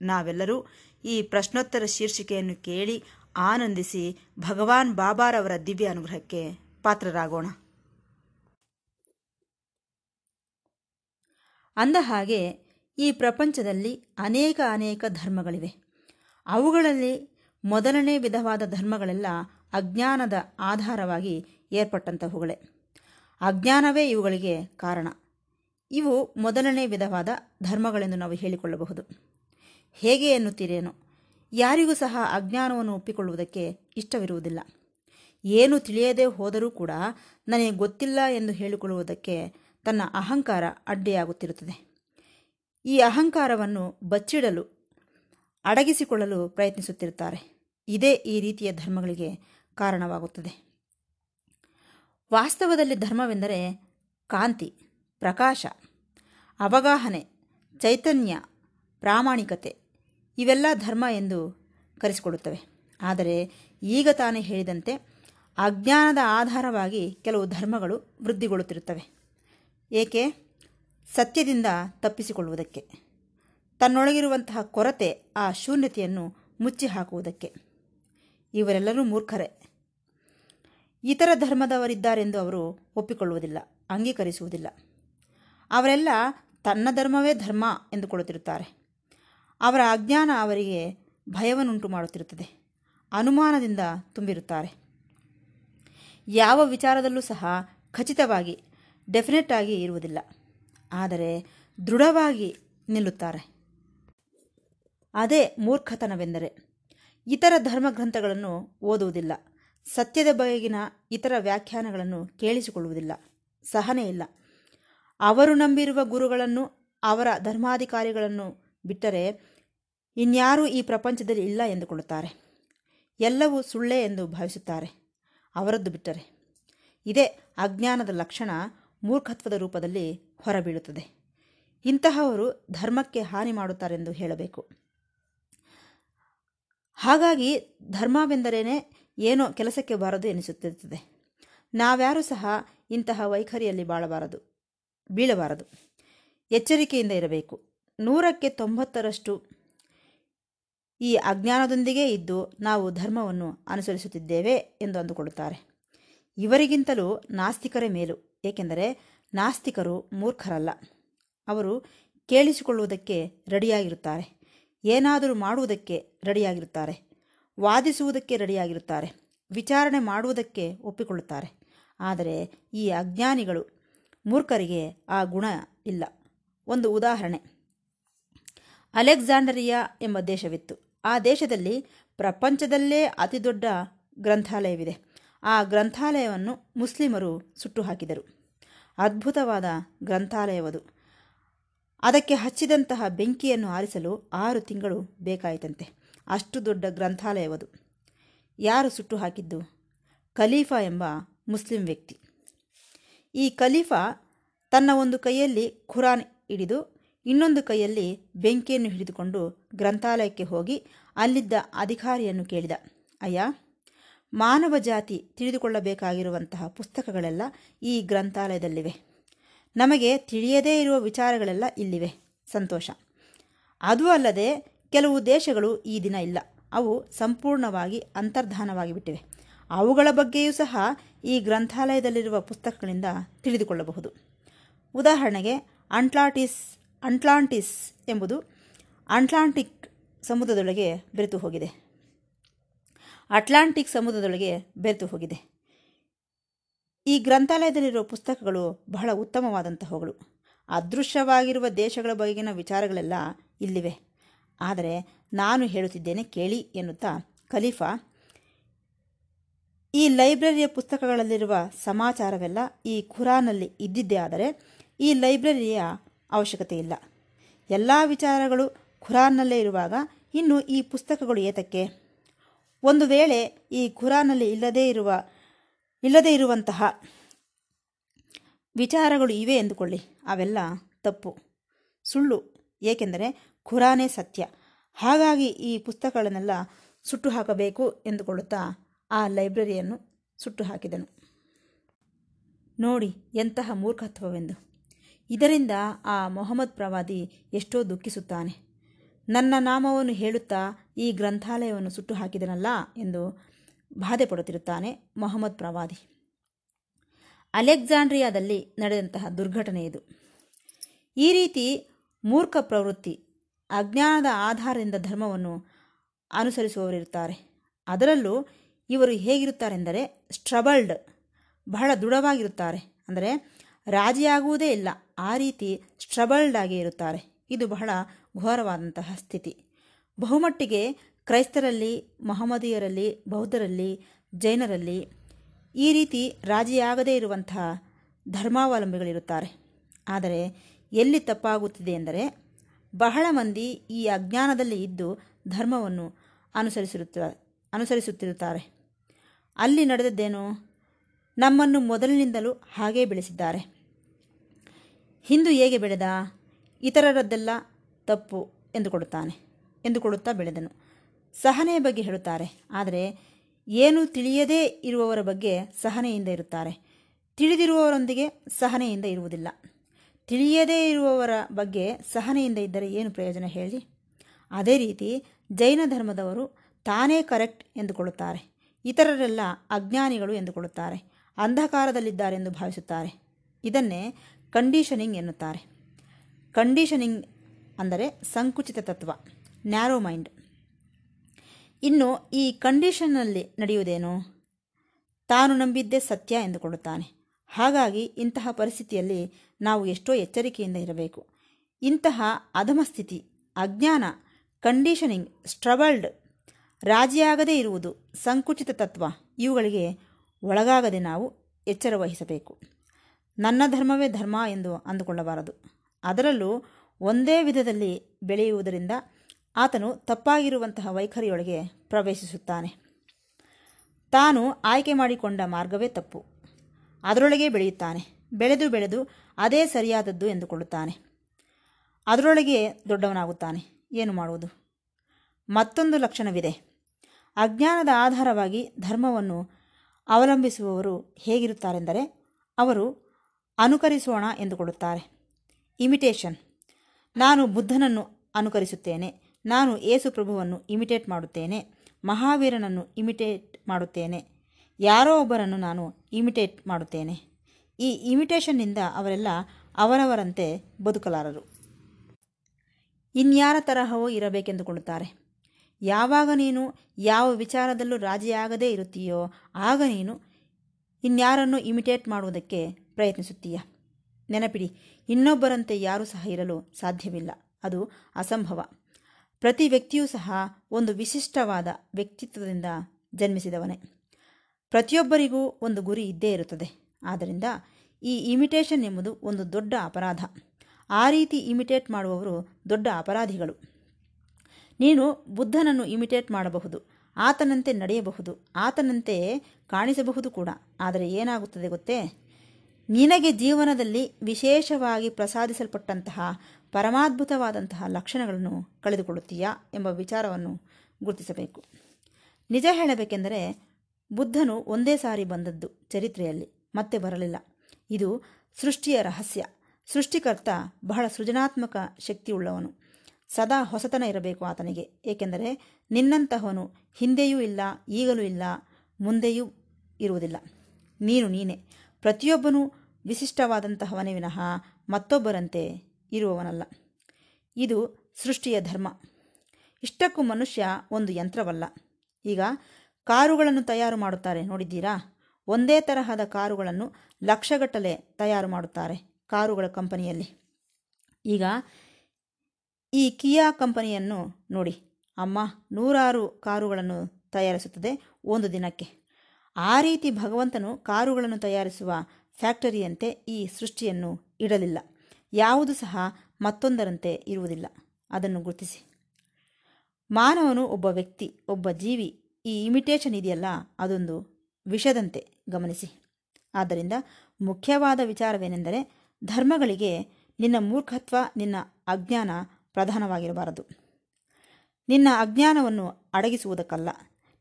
ನಾವೆಲ್ಲರೂ ಈ ಪ್ರಶ್ನೋತ್ತರ ಶೀರ್ಷಿಕೆಯನ್ನು ಕೇಳಿ ಆನಂದಿಸಿ ಭಗವಾನ್ ಬಾಬಾರವರ ದಿವ್ಯ ಅನುಗ್ರಹಕ್ಕೆ ಪಾತ್ರರಾಗೋಣ. ಅಂದ ಹಾಗೆ ಈ ಪ್ರಪಂಚದಲ್ಲಿ ಅನೇಕ ಅನೇಕ ಧರ್ಮಗಳಿವೆ. ಅವುಗಳಲ್ಲಿ ಮೊದಲನೇ ವಿಧವಾದ ಧರ್ಮಗಳೆಲ್ಲ ಅಜ್ಞಾನದ ಆಧಾರವಾಗಿ ಏರ್ಪಟ್ಟಂತಹವುಗಳೇ ಅಜ್ಞಾನವೇ ಇವುಗಳಿಗೆ ಕಾರಣ. ಇವು ಮೊದಲನೇ ವಿಧವಾದ ಧರ್ಮಗಳೆಂದು ನಾವು ಹೇಳಿಕೊಳ್ಳಬಹುದು. ಹೇಗೆ ಎನ್ನುತ್ತೀರೇನೋ. ಯಾರಿಗೂ ಸಹ ಅಜ್ಞಾನವನ್ನು ಒಪ್ಪಿಕೊಳ್ಳುವುದಕ್ಕೆ ಇಷ್ಟವಿರುವುದಿಲ್ಲ. ಏನು ತಿಳಿಯದೇ ಹೋದರೂ ಕೂಡ ನನಗೆ ಗೊತ್ತಿಲ್ಲ ಎಂದು ಹೇಳಿಕೊಳ್ಳುವುದಕ್ಕೆ ತನ್ನ ಅಹಂಕಾರ ಅಡ್ಡಿಯಾಗುತ್ತಿರುತ್ತದೆ. ಈ ಅಹಂಕಾರವನ್ನು ಬಚ್ಚಿಡಲು, ಅಡಗಿಸಿಕೊಳ್ಳಲು ಪ್ರಯತ್ನಿಸುತ್ತಿರುತ್ತಾರೆ. ಇದೇ ಈ ರೀತಿಯ ಧರ್ಮಗಳಿಗೆ ಕಾರಣವಾಗುತ್ತದೆ. ವಾಸ್ತವದಲ್ಲಿ ಧರ್ಮವೆಂದರೆ ಕಾಂತಿ, ಪ್ರಕಾಶ, ಅವಗಾಹನೆ, ಚೈತನ್ಯ, ಪ್ರಾಮಾಣಿಕತೆ ಇವೆಲ್ಲ ಧರ್ಮ ಎಂದು ಕರೆಸಿಕೊಳ್ಳುತ್ತವೆ ಆದರೆ ಈಗ ತಾನೇ ಹೇಳಿದಂತೆ ಅಜ್ಞಾನದ ಆಧಾರವಾಗಿ ಕೆಲವು ಧರ್ಮಗಳು ವೃದ್ಧಿಗೊಳ್ಳುತ್ತಿರುತ್ತವೆ. ಏಕೆ? ಸತ್ಯದಿಂದ ತಪ್ಪಿಸಿಕೊಳ್ಳುವುದಕ್ಕೆ. ತನ್ನೊಳಗಿರುವಂತಹ ಕೊರತೆ ಆ ಶೂನ್ಯತೆಯನ್ನು ಮುಚ್ಚಿ ಹಾಕುವುದಕ್ಕೆ ಇವರೆಲ್ಲರೂ ಮೂರ್ಖರೇ. ಇತರ ಧರ್ಮದವರಿದ್ದಾರೆಂದು ಅವರು ಒಪ್ಪಿಕೊಳ್ಳುವುದಿಲ್ಲ, ಅಂಗೀಕರಿಸುವುದಿಲ್ಲ. ಅವರೆಲ್ಲ ತನ್ನ ಧರ್ಮವೇ ಧರ್ಮ ಎಂದುಕೊಳ್ಳುತ್ತಿರುತ್ತಾರೆ. ಅವರ ಅಜ್ಞಾನ ಅವರಿಗೆ ಭಯವನ್ನುಂಟು ಮಾಡುತ್ತಿರುತ್ತದೆ. ಅನುಮಾನದಿಂದ ತುಂಬಿರುತ್ತಾರೆ. ಯಾವ ವಿಚಾರದಲ್ಲೂ ಸಹ ಖಚಿತವಾಗಿ ಡೆಫಿನೆಟ್ ಆಗಿ ಇರುವುದಿಲ್ಲ. ಆದರೆ ದೃಢವಾಗಿ ನಿಲ್ಲುತ್ತಾರೆ. ಅದೇ ಮೂರ್ಖತನವೆಂದರೆ, ಇತರ ಧರ್ಮಗ್ರಂಥಗಳನ್ನು ಓದುವುದಿಲ್ಲ. ಸತ್ಯದ ಬಗೆಗಿನ ಇತರ ವ್ಯಾಖ್ಯಾನಗಳನ್ನು ಕೇಳಿಸಿಕೊಳ್ಳುವುದಿಲ್ಲ. ಸಹನೆ ಇಲ್ಲ. ಅವರು ನಂಬಿರುವ ಗುರುಗಳನ್ನು ಅವರ ಧರ್ಮಾಧಿಕಾರಿಗಳನ್ನು ಬಿಟ್ಟರೆ ಇನ್ಯಾರೂ ಈ ಪ್ರಪಂಚದಲ್ಲಿ ಇಲ್ಲ ಎಂದುಕೊಳ್ಳುತ್ತಾರೆ. ಎಲ್ಲವೂ ಸುಳ್ಳೇ ಎಂದು ಭಾವಿಸುತ್ತಾರೆ. ಅವರದ್ದು ಬಿಟ್ಟರೆ. ಇದೇ ಅಜ್ಞಾನದ ಲಕ್ಷಣ ಮೂರ್ಖತ್ವದ ರೂಪದಲ್ಲಿ ಹೊರಬೀಳುತ್ತದೆ. ಇಂತಹವರು ಧರ್ಮಕ್ಕೆ ಹಾನಿ ಮಾಡುತ್ತಾರೆಂದು ಹೇಳಬೇಕು. ಹಾಗಾಗಿ ಧರ್ಮವೆಂದರೇನೆ ಏನೋ ಕೆಲಸಕ್ಕೆ ಬಾರದು ಎನಿಸುತ್ತಿರುತ್ತದೆ. ನಾವ್ಯಾರೂ ಸಹ ಇಂತಹ ವೈಖರಿಯಲ್ಲಿ ಬಾಳಬಾರದು, ಬೀಳಬಾರದು. ಎಚ್ಚರಿಕೆಯಿಂದ ಇರಬೇಕು. ನೂರಕ್ಕೆ ತೊಂಬತ್ತರಷ್ಟು ಈ ಅಜ್ಞಾನದೊಂದಿಗೆ ಇದ್ದು ನಾವು ಧರ್ಮವನ್ನು ಅನುಸರಿಸುತ್ತಿದ್ದೇವೆ ಎಂದು ಅಂದುಕೊಳ್ಳುತ್ತಾರೆ. ಇವರಿಗಿಂತಲೂ ನಾಸ್ತಿಕರೇ ಮೇಲು, ಏಕೆಂದರೆ ನಾಸ್ತಿಕರು ಮೂರ್ಖರಲ್ಲ. ಅವರು ಕೇಳಿಸಿಕೊಳ್ಳುವುದಕ್ಕೆ ರೆಡಿಯಾಗಿರುತ್ತಾರೆ. ಏನಾದರೂ ಮಾಡುವುದಕ್ಕೆ ರೆಡಿಯಾಗಿರುತ್ತಾರೆ. ವಾದಿಸುವುದಕ್ಕೆ ರೆಡಿಯಾಗಿರುತ್ತಾರೆ. ವಿಚಾರಣೆ ಮಾಡುವುದಕ್ಕೆ ಒಪ್ಪಿಕೊಳ್ಳುತ್ತಾರೆ. ಆದರೆ ಈ ಅಜ್ಞಾನಿಗಳು ಮೂರ್ಖರಿಗೆ ಆ ಗುಣ ಇಲ್ಲ. ಒಂದು ಉದಾಹರಣೆ. ಅಲೆಕ್ಸಾಂಡರಿಯಾ ಎಂಬ ದೇಶವಿತ್ತು. ಆ ದೇಶದಲ್ಲಿ ಪ್ರಪಂಚದಲ್ಲೇ ಅತಿದೊಡ್ಡ ಗ್ರಂಥಾಲಯವಿದೆ. ಆ ಗ್ರಂಥಾಲಯವನ್ನು ಮುಸ್ಲಿಮರು ಸುಟ್ಟು ಹಾಕಿದರು. ಅದ್ಭುತವಾದ ಗ್ರಂಥಾಲಯವದು. ಅದಕ್ಕೆ ಹಚ್ಚಿದಂತಹ ಬೆಂಕಿಯನ್ನು ಆರಿಸಲು ಆರು ತಿಂಗಳು ಬೇಕಾಯಿತಂತೆ. ಅಷ್ಟು ದೊಡ್ಡ ಗ್ರಂಥಾಲಯವದು. ಯಾರು ಸುಟ್ಟು ಹಾಕಿದ್ದು? ಖಲೀಫಾ ಎಂಬ ಮುಸ್ಲಿಂ ವ್ಯಕ್ತಿ. ಈ ಖಲೀಫಾ ತನ್ನ ಒಂದು ಕೈಯಲ್ಲಿ ಖುರಾನ್ ಹಿಡಿದು ಇನ್ನೊಂದು ಕೈಯಲ್ಲಿ ಬೆಂಕಿಯನ್ನು ಹಿಡಿದುಕೊಂಡು ಗ್ರಂಥಾಲಯಕ್ಕೆ ಹೋಗಿ ಅಲ್ಲಿದ್ದ ಅಧಿಕಾರಿಯನ್ನು ಕೇಳಿದ. ಅಯ್ಯ, ಮಾನವ ಜಾತಿ ತಿಳಿದುಕೊಳ್ಳಬೇಕಾಗಿರುವಂತಹ ಪುಸ್ತಕಗಳೆಲ್ಲ ಈ ಗ್ರಂಥಾಲಯದಲ್ಲಿವೆ. ನಮಗೆ ತಿಳಿಯದೇ ಇರುವ ವಿಚಾರಗಳೆಲ್ಲ ಇಲ್ಲಿವೆ. ಸಂತೋಷ. ಅದು ಅಲ್ಲದೆ ಕೆಲವು ದೇಶಗಳು ಈ ದಿನ ಇಲ್ಲ. ಅವು ಸಂಪೂರ್ಣವಾಗಿ ಅಂತರ್ಧಾನವಾಗಿ ಬಿಟ್ಟಿವೆ ಅವುಗಳ ಬಗ್ಗೆಯೂ ಸಹ ಈ ಗ್ರಂಥಾಲಯದಲ್ಲಿರುವ ಪುಸ್ತಕಗಳಿಂದ ತಿಳಿದುಕೊಳ್ಳಬಹುದು. ಉದಾಹರಣೆಗೆ, ಅಂಟ್ಲಾಟಿಸ್ ಅಂಟ್ಲಾಂಟಿಸ್ ಎಂಬುದು ಅಟ್ಲಾಂಟಿಕ್ ಸಮುದ್ರದೊಳಗೆ ಬೆರೆತು ಹೋಗಿದೆ. ಅಟ್ಲಾಂಟಿಕ್ ಸಮುದ್ರದೊಳಗೆ ಬೆರೆತು ಹೋಗಿದೆ. ಈ ಗ್ರಂಥಾಲಯದಲ್ಲಿರುವ ಪುಸ್ತಕಗಳು ಬಹಳ ಉತ್ತಮವಾದಂತಹವುಗಳು. ಅದೃಶ್ಯವಾಗಿರುವ ದೇಶಗಳ ಬಗೆಗಿನ ವಿಚಾರಗಳೆಲ್ಲ ಇಲ್ಲಿವೆ. ಆದರೆ ನಾನು ಹೇಳುತ್ತಿದ್ದೇನೆ ಕೇಳಿ ಎನ್ನುತ್ತಾ ಖಲೀಫಾ, ಈ ಲೈಬ್ರರಿಯ ಪುಸ್ತಕಗಳಲ್ಲಿರುವ ಸಮಾಚಾರವೆಲ್ಲ ಈ ಖುರಾನಲ್ಲಿ ಇದ್ದಿದ್ದೇ ಆದರೆ ಈ ಲೈಬ್ರರಿಯ ಅವಶ್ಯಕತೆ ಇಲ್ಲ ಎಲ್ಲ ವಿಚಾರಗಳು ಖುರಾನ್ನಲ್ಲೇ ಇರುವಾಗ ಇನ್ನು ಈ ಪುಸ್ತಕಗಳು ಏತಕ್ಕೆ? ಒಂದು ವೇಳೆ ಈ ಖುರಾನಲ್ಲಿ ಇಲ್ಲದೇ ಇರುವ, ಇಲ್ಲದೇ ಇರುವಂತಹ ವಿಚಾರಗಳು ಇವೆ ಎಂದುಕೊಳ್ಳಿ. ಅವೆಲ್ಲ ತಪ್ಪು, ಸುಳ್ಳು. ಏಕೆಂದರೆ ಖುರಾನೇ ಸತ್ಯ. ಹಾಗಾಗಿ ಈ ಪುಸ್ತಕಗಳನ್ನೆಲ್ಲ ಸುಟ್ಟು ಹಾಕಬೇಕು ಎಂದುಕೊಳ್ಳುತ್ತಾ ಆ ಲೈಬ್ರರಿಯನ್ನು ಸುಟ್ಟು ಹಾಕಿದನು ನೋಡಿ ಎಂತಹ ಮೂರ್ಖತ್ವವೆಂದು. ಇದರಿಂದ ಆ ಮೊಹಮ್ಮದ್ ಪ್ರವಾದಿ ಎಷ್ಟೋ ದುಃಖಿಸುತ್ತಾನೆ. ನನ್ನ ನಾಮವನ್ನು ಹೇಳುತ್ತಾ ಈ ಗ್ರಂಥಾಲಯವನ್ನು ಸುಟ್ಟು ಹಾಕಿದನಲ್ಲ ಎಂದು ಬಾಧೆ ಪಡುತ್ತಿರುತ್ತಾನೆ ಮೊಹಮ್ಮದ್ ಪ್ರವಾದಿ. ಅಲೆಕ್ಸಾಂಡ್ರಿಯಾದಲ್ಲಿ ನಡೆದಂತಹ ದುರ್ಘಟನೆ ಇದು. ಈ ರೀತಿ ಮೂರ್ಖ ಪ್ರವೃತ್ತಿ ಅಜ್ಞಾನದ ಆಧಾರದಿಂದ ಧರ್ಮವನ್ನು ಅನುಸರಿಸುವವರಿರುತ್ತಾರೆ. ಅದರಲ್ಲೂ ಇವರು ಹೇಗಿರುತ್ತಾರೆಂದರೆ ಸ್ಟ್ರಬಲ್ಡ್ ಬಹಳ ದೃಢವಾಗಿರುತ್ತಾರೆ. ಅಂದರೆ ರಾಜಿಯಾಗುವುದೇ ಇಲ್ಲ. ಆ ರೀತಿ ಸ್ಟ್ರಬಲ್ಡ್ ಆಗಿ ಇರುತ್ತಾರೆ. ಇದು ಬಹಳ ಘೋರವಾದಂತಹ ಸ್ಥಿತಿ. ಬಹುಮಟ್ಟಿಗೆ ಕ್ರೈಸ್ತರಲ್ಲಿ, ಮಹಮ್ಮದೀಯರಲ್ಲಿ, ಬೌದ್ಧರಲ್ಲಿ, ಜೈನರಲ್ಲಿ ಈ ರೀತಿ ರಾಜಿಯಾಗದೇ ಇರುವಂತಹ ಧರ್ಮಾವಲಂಬಿಗಳಿರುತ್ತಾರೆ. ಆದರೆ ಎಲ್ಲಿ ತಪ್ಪಾಗುತ್ತಿದೆ ಎಂದರೆ ಬಹಳ ಮಂದಿ ಈ ಅಜ್ಞಾನದಲ್ಲಿ ಇದ್ದು ಧರ್ಮವನ್ನು ಅನುಸರಿಸಿರುತ್ತಾರೆ ಅನುಸರಿಸುತ್ತಿರುತ್ತಾರೆ. ಅಲ್ಲಿ ನಡೆದದ್ದೇನು? ನಮ್ಮನ್ನು ಮೊದಲಿನಿಂದಲೂ ಹಾಗೇ ಬೆಳೆಸಿದ್ದಾರೆ. ಹಿಂದೂ ಹೇಗೆ ಬೆಳೆದ? ಇತರರದ್ದೆಲ್ಲ ತಪ್ಪು ಎಂದುಕೊಡುತ್ತಾನೆ, ಎಂದುಕೊಡುತ್ತಾ ಬೆಳೆದನು. ಸಹನೆಯ ಬಗ್ಗೆ ಹೇಳುತ್ತಾರೆ, ಆದರೆ ಏನು ತಿಳಿಯದೇ ಇರುವವರ ಬಗ್ಗೆ ಸಹನೆಯಿಂದ ಇರುತ್ತಾರೆ. ತಿಳಿದಿರುವವರೊಂದಿಗೆ ಸಹನೆಯಿಂದ ಇರುವುದಿಲ್ಲ. ತಿಳಿಯದೇ ಇರುವವರ ಬಗ್ಗೆ ಸಹನೆಯಿಂದ ಇದ್ದರೆ ಏನು ಪ್ರಯೋಜನ ಹೇಳಿ? ಅದೇ ರೀತಿ ಜೈನ ಧರ್ಮದವರು ತಾನೇ ಕರೆಕ್ಟ್ ಎಂದುಕೊಳ್ಳುತ್ತಾರೆ. ಇತರರೆಲ್ಲ ಅಜ್ಞಾನಿಗಳು ಎಂದುಕೊಳ್ಳುತ್ತಾರೆ. ಅಂಧಕಾರದಲ್ಲಿದ್ದಾರೆಂದು ಭಾವಿಸುತ್ತಾರೆ. ಇದನ್ನೇ ಕಂಡೀಷನಿಂಗ್ ಎನ್ನುತ್ತಾರೆ. ಕಂಡೀಷನಿಂಗ್ ಅಂದರೆ ಸಂಕುಚಿತ ತತ್ವ ನ್ಯಾರೋ ಮೈಂಡ್ ಇನ್ನು ಈ ಕಂಡೀಷನ್ನಲ್ಲಿ ನಡೆಯುವುದೇನು? ತಾನು ನಂಬಿದ್ದೇ ಸತ್ಯ ಎಂದುಕೊಳ್ಳುತ್ತಾನೆ. ಹಾಗಾಗಿ ಇಂತಹ ಪರಿಸ್ಥಿತಿಯಲ್ಲಿ ನಾವು ಎಷ್ಟೋ ಎಚ್ಚರಿಕೆಯಿಂದ ಇರಬೇಕು. ಇಂತಹ ಅಧಮಸ್ಥಿತಿ ಅಜ್ಞಾನ ಕಂಡೀಷನಿಂಗ್ ಸ್ಟ್ರಬಲ್ಡ್ ರಾಜಿಯಾಗದೇ ಇರುವುದು ಸಂಕುಚಿತ ತತ್ವ. ಇವುಗಳಿಗೆ ಒಳಗಾಗದೆ ನಾವು ಎಚ್ಚರ ವಹಿಸಬೇಕು. ನನ್ನ ಧರ್ಮವೇ ಧರ್ಮ ಎಂದು ಅಂದುಕೊಳ್ಳಬಾರದು. ಅದರಲ್ಲೂ ಒಂದೇ ವಿಧದಲ್ಲಿ ಬೆಳೆಯುವುದರಿಂದ ಆತನು ತಪ್ಪಾಗಿರುವಂತಹ ವೈಖರಿಯೊಳಗೆ ಪ್ರವೇಶಿಸುತ್ತಾನೆ. ತಾನು ಆಯ್ಕೆ ಮಾಡಿಕೊಂಡ ಮಾರ್ಗವೇ ತಪ್ಪು. ಅದರೊಳಗೆ ಬೆಳೆಯುತ್ತಾನೆ. ಬೆಳೆದು ಬೆಳೆದು ಅದೇ ಸರಿಯಾದದ್ದು ಎಂದುಕೊಳ್ಳುತ್ತಾನೆ. ಅದರೊಳಗೆ ದೊಡ್ಡವನಾಗುತ್ತಾನೆ. ಏನು ಮಾಡುವುದು? ಮತ್ತೊಂದು ಲಕ್ಷಣವಿದೆ. ಅಜ್ಞಾನದ ಆಧಾರವಾಗಿ ಧರ್ಮವನ್ನು ಅವಲಂಬಿಸುವವರು ಹೇಗಿರುತ್ತಾರೆಂದರೆ ಅವರು ಅನುಕರಿಸೋಣ ಎಂದುಕೊಳ್ಳುತ್ತಾರೆ. ಇಮಿಟೇಷನ್ ನಾನು ಬುದ್ಧನನ್ನು ಅನುಕರಿಸುತ್ತೇನೆ. ನಾನು ಏಸು ಪ್ರಭುವನ್ನು ಇಮಿಟೇಟ್ ಮಾಡುತ್ತೇನೆ. ಮಹಾವೀರನನ್ನು ಇಮಿಟೇಟ್ ಮಾಡುತ್ತೇನೆ. ಯಾರೋ ಒಬ್ಬರನ್ನು ನಾನು ಇಮಿಟೇಟ್ ಮಾಡುತ್ತೇನೆ. ಈ ಇಮಿಟೇಷನ್ನಿಂದ ಅವರೆಲ್ಲ ಅವರವರಂತೆ ಬದುಕಲಾರರು. ಇನ್ಯಾರ ತರಹವೋ ಇರಬೇಕೆಂದುಕೊಳ್ಳುತ್ತಾರೆ. ಯಾವಾಗ ನೀನು ಯಾವ ವಿಚಾರದಲ್ಲೂ ರಾಜಿಯಾಗದೇ ಇರುತ್ತೀಯೋ, ಆಗ ನೀನು ಇನ್ಯಾರನ್ನು ಇಮಿಟೇಟ್ ಮಾಡುವುದಕ್ಕೆ ಪ್ರಯತ್ನಿಸುತ್ತೀಯ. ನೆನಪಿಡಿ, ಇನ್ನೊಬ್ಬರಂತೆ ಯಾರೂ ಸಹ ಇರಲು ಸಾಧ್ಯವಿಲ್ಲ. ಅದು ಅಸಂಭವ. ಪ್ರತಿ ವ್ಯಕ್ತಿಯೂ ಸಹ ಒಂದು ವಿಶಿಷ್ಟವಾದ ವ್ಯಕ್ತಿತ್ವದಿಂದ ಜನ್ಮಿಸಿದವನೇ. ಪ್ರತಿಯೊಬ್ಬರಿಗೂ ಒಂದು ಗುರಿ ಇದ್ದೇ ಇರುತ್ತದೆ. ಆದ್ದರಿಂದ ಈ ಇಮಿಟೇಷನ್ ಎಂಬುದು ಒಂದು ದೊಡ್ಡ ಅಪರಾಧ. ಆ ರೀತಿ ಇಮಿಟೇಟ್ ಮಾಡುವವರು ದೊಡ್ಡ ಅಪರಾಧಿಗಳು. ನೀನು ಬುದ್ಧನನ್ನು ಇಮಿಟೇಟ್ ಮಾಡಬಹುದು, ಆತನಂತೆ ನಡೆಯಬಹುದು, ಆತನಂತೆ ಕಾಣಿಸಬಹುದು ಕೂಡ. ಆದರೆ ಏನಾಗುತ್ತದೆ ಗೊತ್ತೇ? ನಿನಗೆ ಜೀವನದಲ್ಲಿ ವಿಶೇಷವಾಗಿ ಪ್ರಸಾದಿಸಲ್ಪಟ್ಟಂತಹ ಪರಮಾದ್ಭುತವಾದಂತಹ ಲಕ್ಷಣಗಳನ್ನು ಕಳೆದುಕೊಳ್ಳುತ್ತೀಯಾ ಎಂಬ ವಿಚಾರವನ್ನು ಗುರುತಿಸಬೇಕು. ನಿಜ ಹೇಳಬೇಕೆಂದರೆ, ಬುದ್ಧನು ಒಂದೇ ಸಾರಿ ಬಂದದ್ದು ಚರಿತ್ರೆಯಲ್ಲಿ, ಮತ್ತೆ ಬರಲಿಲ್ಲ. ಇದು ಸೃಷ್ಟಿಯ ರಹಸ್ಯ. ಸೃಷ್ಟಿಕರ್ತ ಬಹಳ ಸೃಜನಾತ್ಮಕ ಶಕ್ತಿಯುಳ್ಳವನು. ಸದಾ ಹೊಸತನ ಇರಬೇಕು ಆತನಿಗೆ. ಏಕೆಂದರೆ ನಿನ್ನಂತಹವನು ಹಿಂದೆಯೂ ಇಲ್ಲ, ಈಗಲೂ ಇಲ್ಲ, ಮುಂದೆಯೂ ಇರುವುದಿಲ್ಲ. ನೀನು ನೀನೆ. ಪ್ರತಿಯೊಬ್ಬನೂ ವಿಶಿಷ್ಟವಾದಂತಹವನೇ ವಿನಃ ಮತ್ತೊಬ್ಬರಂತೆ ಇರುವವನಲ್ಲ. ಇದು ಸೃಷ್ಟಿಯ ಧರ್ಮ. ಇಷ್ಟಕ್ಕೂ ಮನುಷ್ಯ ಒಂದು ಯಂತ್ರವಲ್ಲ. ಈಗ ಕಾರುಗಳನ್ನು ತಯಾರು ಮಾಡುತ್ತಾರೆ, ನೋಡಿದ್ದೀರಾ? ಒಂದೇ ತರಹದ ಕಾರುಗಳನ್ನು ಲಕ್ಷಗಟ್ಟಲೆ ತಯಾರು ಮಾಡುತ್ತಾರೆ ಕಾರುಗಳ ಕಂಪನಿಯಲ್ಲಿ. ಈಗ ಈ ಕಿಯಾ ಕಂಪನಿಯನ್ನು ನೋಡಿ. ಅಮ್ಮ, ನೂರಾರು ಕಾರುಗಳನ್ನು ತಯಾರಿಸುತ್ತದೆ ಒಂದು ದಿನಕ್ಕೆ. ಆ ರೀತಿ ಭಗವಂತನು ಕಾರುಗಳನ್ನು ತಯಾರಿಸುವ ಫ್ಯಾಕ್ಟರಿಯಂತೆ ಈ ಸೃಷ್ಟಿಯನ್ನು ಇಡಲಿಲ್ಲ. ಯಾವುದು ಸಹ ಮತ್ತೊಂದರಂತೆ ಇರುವುದಿಲ್ಲ. ಅದನ್ನು ಗುರುತಿಸಿ. ಮಾನವನು ಒಬ್ಬ ವ್ಯಕ್ತಿ, ಒಬ್ಬ ಜೀವಿ. ಈ ಇಮಿಟೇಷನ್ ಇದೆಯಲ್ಲ, ಅದೊಂದು ವಿಷದಂತೆ ಗಮನಿಸಿ. ಆದ್ದರಿಂದ ಮುಖ್ಯವಾದ ವಿಚಾರವೇನೆಂದರೆ, ಧರ್ಮಗಳಿಗೆ ನಿನ್ನ ಮೂರ್ಖತ್ವ, ನಿನ್ನ ಅಜ್ಞಾನ ಪ್ರಧಾನವಾಗಿರಬಾರದು. ನಿನ್ನ ಅಜ್ಞಾನವನ್ನು ಅಡಗಿಸುವುದಕ್ಕಲ್ಲ.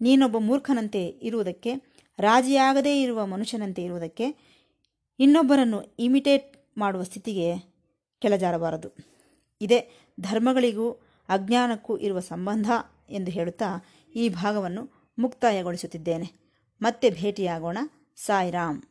ನೀನೊಬ್ಬ ಮೂರ್ಖನಂತೆ ಇರುವುದಕ್ಕೆ, ರಾಜಿಯಾಗದೇ ಇರುವ ಮನುಷ್ಯನಂತೆ ಇರುವುದಕ್ಕೆ ಇನ್ನೊಬ್ಬರನ್ನು ಇಮಿಟೇಟ್ ಮಾಡುವ ಸ್ಥಿತಿಗೆ ಕೆಳಜಾರಬಾರದು. ಇದೇ ಧರ್ಮಗಳಿಗೂ ಅಜ್ಞಾನಕ್ಕೂ ಇರುವ ಸಂಬಂಧ ಎಂದು ಹೇಳುತ್ತಾ ಈ ಭಾಗವನ್ನು ಮುಕ್ತಾಯಗೊಳಿಸುತ್ತಿದ್ದೇನೆ. ಮತ್ತೆ ಭೇಟಿಯಾಗೋಣ. ಸಾಯಿರಾಮ್